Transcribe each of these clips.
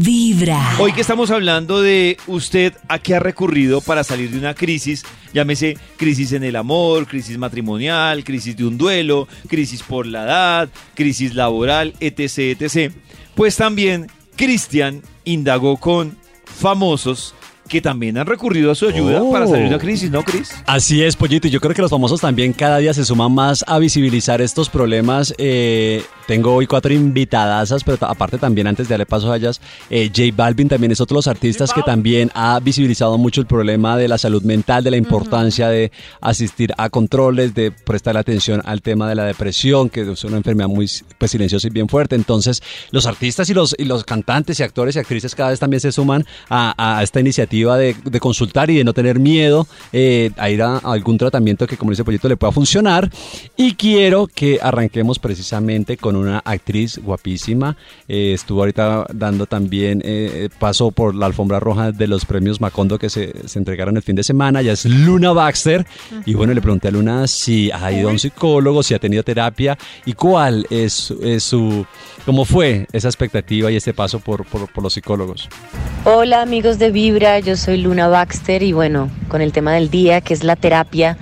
Vibra. Hoy que estamos hablando de usted a qué ha recurrido para salir de una crisis, llámese crisis en el amor, crisis matrimonial, crisis de un duelo, crisis por la edad, crisis laboral, etc, etc. Pues también Cristian indagó con famosos que también han recurrido a su ayuda Oh. para salir de una crisis, ¿no, Cris? Así es, Pollito. y Yo creo que los famosos también cada día se suman más a visibilizar estos problemas. Eh, tengo hoy cuatro invitadasas, pero aparte también, antes de darle paso a ellas, eh, J Balvin también es otro de los artistas que también ha visibilizado mucho el problema de la salud mental, de la importancia de asistir a controles, de prestar atención al tema de la depresión, que es una enfermedad muy pues, silenciosa y bien fuerte. Entonces, los artistas y los, y los cantantes y actores y actrices cada vez también se suman a, a esta iniciativa de, de consultar y de no tener miedo eh, a ir a, a algún tratamiento que, como dice Pollito, le pueda funcionar. Y quiero que arranquemos precisamente con una actriz guapísima. Eh, estuvo ahorita dando también eh, paso por la alfombra roja de los premios Macondo que se, se entregaron el fin de semana. Ya es Luna Baxter. Y bueno, le pregunté a Luna si ha ido a un psicólogo, si ha tenido terapia y cuál es, es su... ¿Cómo fue esa expectativa y este paso por, por, por los psicólogos? Hola amigos de Vibra, yo soy Luna Baxter y bueno, con el tema del día que es la terapia,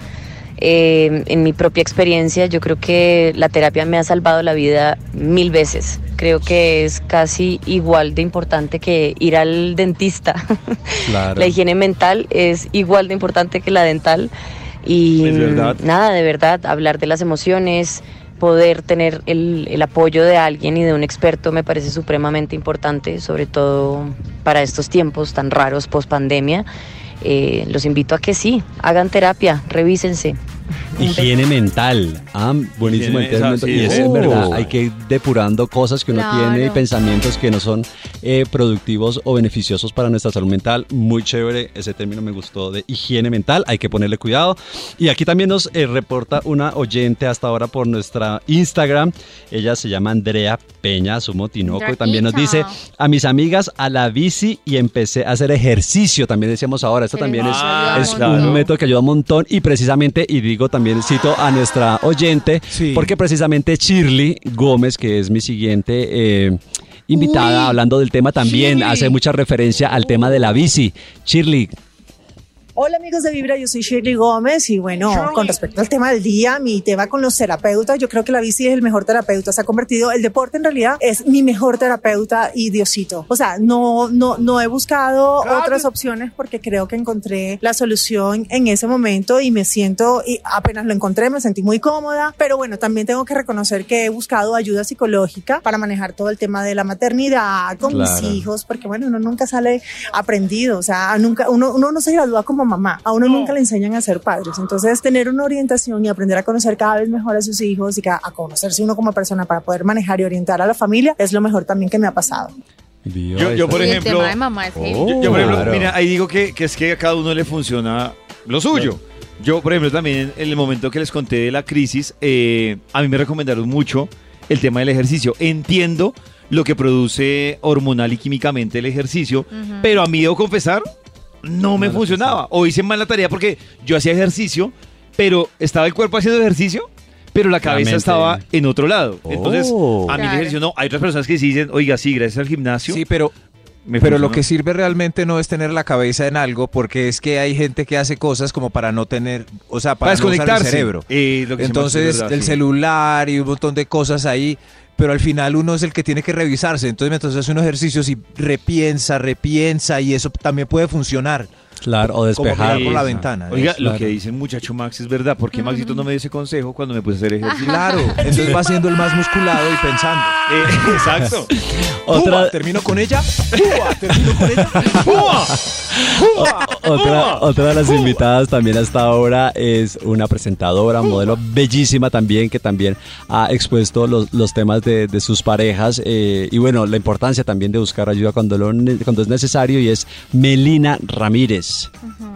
eh, en mi propia experiencia yo creo que la terapia me ha salvado la vida mil veces. Creo que es casi igual de importante que ir al dentista. Claro. La higiene mental es igual de importante que la dental. Y mm, nada, de verdad, hablar de las emociones, poder tener el, el apoyo de alguien y de un experto me parece supremamente importante, sobre todo para estos tiempos tan raros post pandemia. Eh, los invito a que sí, hagan terapia, revísense. Higiene mental. Ah, buenísimo el Higiene, término. esa, sí, Y es oh. verdad, hay que ir depurando cosas que uno Claro. tiene y pensamientos que no son eh, productivos o beneficiosos para nuestra salud mental. Muy chévere, ese término me gustó de higiene mental, hay que ponerle cuidado. Y aquí también nos eh, reporta una oyente hasta ahora por nuestra Instagram. Ella se llama Andrea Peña, Sumo Tinoco, y también nos dice a mis amigas a la bici y empecé a hacer ejercicio. También decíamos ahora, esto también es, es ayuda un método que ayuda un montón y precisamente, y digo también cito a nuestra oyente, Sí. porque precisamente Shirley Gómez, que es mi siguiente eh, invitada, Uy, hablando del tema, también Shirley. hace mucha referencia al tema de la bici. Shirley, Hola amigos de Vibra, yo soy Shirley Gómez y bueno, con respecto al tema del día, mi tema con los terapeutas, yo creo que la bici es el mejor terapeuta, se ha convertido, el deporte en realidad es mi mejor terapeuta y Diosito. O sea, no, no, no he buscado otras opciones porque creo que encontré la solución en ese momento y me siento, y apenas lo encontré, me sentí muy cómoda, pero bueno, también tengo que reconocer que he buscado ayuda psicológica para manejar todo el tema de la maternidad con Claro. mis hijos, porque bueno, uno nunca sale aprendido, o sea, nunca, uno, uno no se gradúa como mamá, a uno nunca le enseñan a ser padres, entonces tener una orientación y aprender a conocer cada vez mejor a sus hijos y a conocerse uno como persona para poder manejar y orientar a la familia es lo mejor también que me ha pasado. Yo, yo, por el ejemplo, tema de mamá es. Oh. yo, yo, por ejemplo, Claro. mira, ahí digo que, que es que a cada uno le funciona lo suyo. Yo, por ejemplo, también en el momento que les conté de la crisis, eh, a mí me recomendaron mucho el tema del ejercicio. Entiendo lo que produce hormonal y químicamente el ejercicio, pero a mí debo confesar, no me funcionaba. O hice mal la tarea porque yo hacía ejercicio, pero estaba el cuerpo haciendo ejercicio, pero la cabeza estaba en otro lado. Entonces, Oh. a mí el Claro. ejercicio no. Hay otras personas que sí dicen, oiga, sí, gracias al gimnasio. Sí, pero, pero lo funcionó". que sirve realmente no es tener la cabeza en algo, porque es que hay gente que hace cosas como para no tener, o sea, para, para no usar el cerebro. Lo que hace Entonces, verdad, el sí. celular y un montón de cosas ahí, pero al final uno es el que tiene que revisarse. Entonces, mientras hace unos ejercicios y repiensa, repiensa, y eso también puede funcionar. Claro, o Como despejar. mirar por la ventana. Oiga, lo Claro. que dice el muchacho Max es verdad. ¿Por qué Maxito no me dio ese consejo cuando me puse a hacer ejercicio? Claro, entonces va siendo el más musculado y pensando. Eh, exacto. Otra, termino con ella. Termino con ella. Otra, otra de las invitadas también hasta ahora es una presentadora, modelo bellísima también, que también ha expuesto los, los temas de, de sus parejas eh, y bueno, la importancia también de buscar ayuda cuando, lo cuando es necesario y es Melina Ramírez. Ramírez.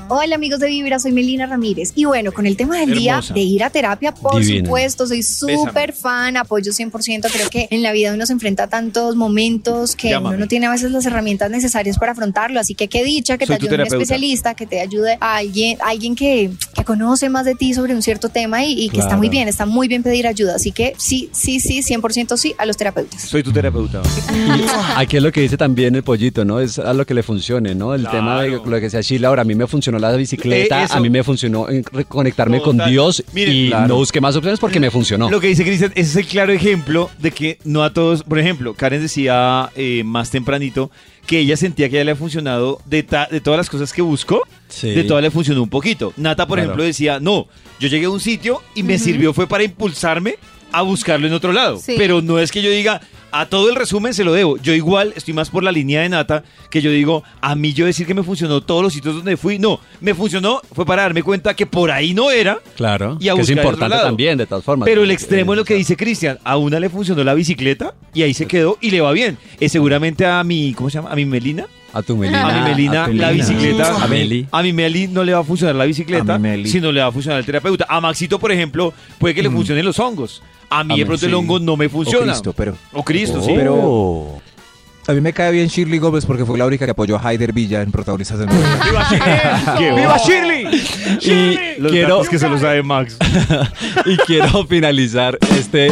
Hola amigos de Vibra, soy Melina Ramírez. Y bueno, con el tema del Hermosa. día de ir a terapia, por Divina. supuesto, soy súper fan, apoyo 100%. Creo que en la vida uno se enfrenta a tantos momentos que Llámame. uno no tiene a veces las herramientas necesarias para afrontarlo. Así que qué dicha que Soy te ayude un especialista, que te ayude a alguien, alguien que, que conoce más de ti sobre un cierto tema y, y que está muy bien, está muy bien pedir ayuda. Así que sí, sí, sí, 100% sí a los terapeutas. Soy tu terapeuta. Y aquí es lo que dice también el pollito, ¿no? Es a lo que le funcione, ¿no? El Claro. tema de lo que decía Sheila, ahora a mí me funcionó la bicicleta, Eh, a mí me funcionó en reconectarme con. Dios Miren, y claro. no busqué más opciones porque me funcionó. Lo que dice Cristian, ese es el claro ejemplo de que no a todos, por ejemplo, Karen decía eh, más tempranito que ella sentía que a ella le ha funcionado de, ta- de todas las cosas que buscó, Sí. de todas le funcionó un poquito. Nata, por Claro. ejemplo, decía, no, yo llegué a un sitio y me sirvió fue para impulsarme a buscarlo en otro lado. Sí. Pero no es que yo diga, a todo el resumen se lo debo. Yo igual estoy más por la línea de Nata, que yo digo, a mí yo decir que me funcionó todos los sitios donde fui, no, me funcionó fue para darme cuenta que por ahí no era. Claro, Y a que es importante lado. también, de todas formas. Pero el Eh, extremo es lo que dice Cristian. A una le funcionó la bicicleta y ahí se quedó y le va bien. Eh, seguramente a mi, ¿cómo se llama? A mi Melina. A tu Melina. A mi Melina, a tu la bicicleta. A Meli. A mi Meli no le va a funcionar la bicicleta, sino le va a funcionar el terapeuta. A Maxito, por ejemplo, puede que le funcionen los hongos. A mí A de pronto sí. el hongo no me O funciona. Cristo, pero O Cristo, sí. Pero- Oh. a mí me cae bien Shirley Gómez porque fue la única que apoyó a Haider Villa en protagonistas del mundo. ¡Viva Shirley! Y Los quiero, datos que se lo sabe Max. y quiero finalizar este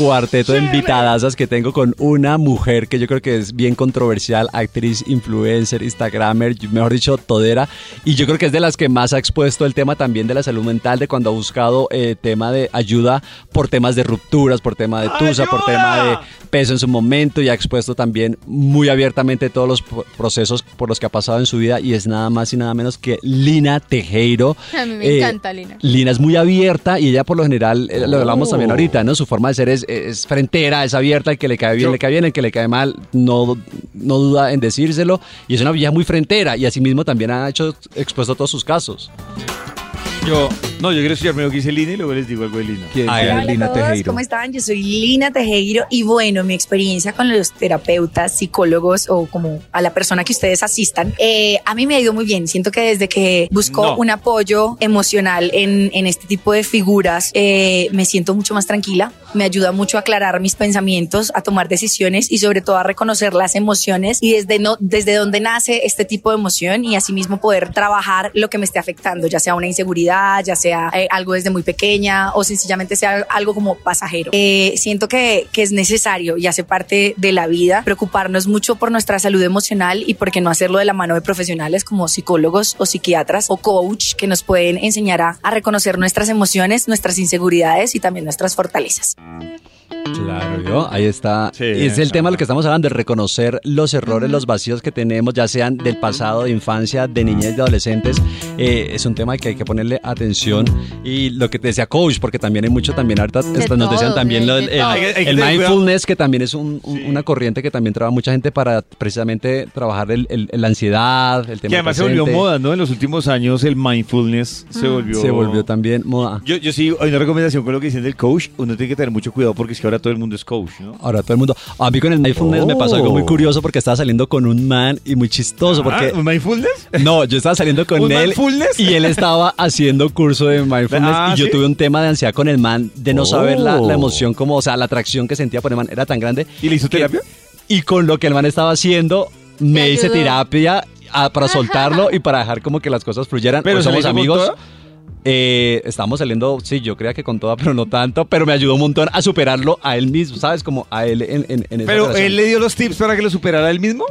cuarteto de invitadasas que tengo con una mujer que yo creo que es bien controversial, actriz, influencer, instagramer, mejor dicho, todera. Y yo creo que es de las que más ha expuesto el tema también de la salud mental, de cuando ha buscado eh, tema de ayuda por temas de rupturas, por tema de tusa, por tema de peso en su momento y ha expuesto también muy abiertamente todos los pro- procesos por los que ha pasado en su vida y es nada más y nada menos que Lina Tejero. A mí me Eh, encanta, Lina. Lina es muy abierta y ella por lo general, eh, lo hablamos Oh. también ahorita, ¿no? Su forma de ser es, es frentera, es abierta, el que le cae bien, Yo- le cae bien, el que le cae mal, no, no duda en decírselo. Y es una vieja muy frentera y asimismo también ha hecho expuesto todos sus casos. Yo, no, yo quiero estudiar primero que dice Lina y luego les digo algo de Lina. ¿Quién Ay, es Hola Lina a todos, Tejero? ¿cómo están? Yo soy Lina Tejero y bueno, mi experiencia con los terapeutas, psicólogos o como a la persona que ustedes asistan, eh, a mí me ha ido muy bien. Siento que desde que busco No. un apoyo emocional en, en este tipo de figuras, eh, me siento mucho más tranquila, me ayuda mucho a aclarar mis pensamientos, a tomar decisiones y sobre todo a reconocer las emociones y desde, no, desde dónde nace este tipo de emoción y asimismo poder trabajar lo que me esté afectando, ya sea una inseguridad, ya sea eh, algo desde muy pequeña o sencillamente sea algo como pasajero. Eh, siento que, que es necesario y hace parte de la vida preocuparnos mucho por nuestra salud emocional y por qué no hacerlo de la mano de profesionales como psicólogos o psiquiatras o coach que nos pueden enseñar a, a reconocer nuestras emociones, nuestras inseguridades y también nuestras fortalezas. Claro, yo, ahí está. Sí, es el tema de lo que estamos hablando, de reconocer los errores, los vacíos que tenemos, ya sean del pasado, de infancia, de niñez, de adolescentes. Eh, es un tema que hay que ponerle atención. Y lo que te decía coach, porque también hay mucho, también ahorita esto nos decían también de- lo de del- el, el tener mindfulness, que también es un- un- una corriente que también trabaja mucha gente para precisamente trabajar el- el- la ansiedad, el tema Que además se volvió presente. moda, ¿no? En los últimos años el mindfulness se volvió... Se volvió también moda. Yo, yo sí, hay una recomendación con lo que dicen del coach. Uno tiene que tener mucho cuidado porque es que ahora todo el mundo es coach, ¿no? Ahora todo el mundo. A mí con el mindfulness me pasó algo muy curioso porque estaba saliendo con un man y muy chistoso porque Ah, ¿Mindfulness? No, yo estaba saliendo con ¿Un él mindfulness? y él estaba haciendo curso de mindfulness Ah, y yo ¿sí? tuve un tema de ansiedad con el man de no Oh. saber la, la emoción como, o sea, la atracción que sentía por el man era tan grande. ¿Y le hizo que- terapia? Y con lo que el man estaba haciendo, me hice ayudó. terapia para soltarlo y para dejar como que las cosas fluyeran. ¿Pero Hoy somos amigos. toda? Eh, estamos saliendo, sí, yo creía que con toda, pero no tanto, pero me ayudó un montón a superarlo a él mismo, ¿sabes? Como a él en, en, en esa Pero relación. él le dio los tips para que lo superara él mismo.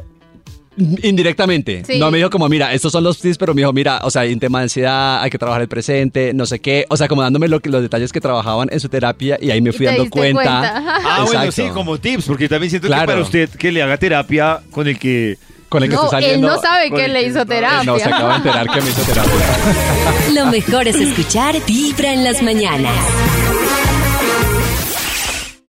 Indirectamente. Sí. No me dijo como, mira, estos son los tips, pero me dijo, mira, o sea, hay un tema de ansiedad, hay que trabajar el presente, no sé qué. O sea, como dándome lo que, los detalles que trabajaban en su terapia y ahí me fui dando cuenta. cuenta. Ah, bueno, sí, como tips, porque yo también siento Claro. que para usted que le haga terapia con el que... Con el que No, estoy él saliendo. no sabe que le hizo terapia. No, se acaba de enterar que me hizo terapia. Lo mejor es escuchar Vibra en las mañanas.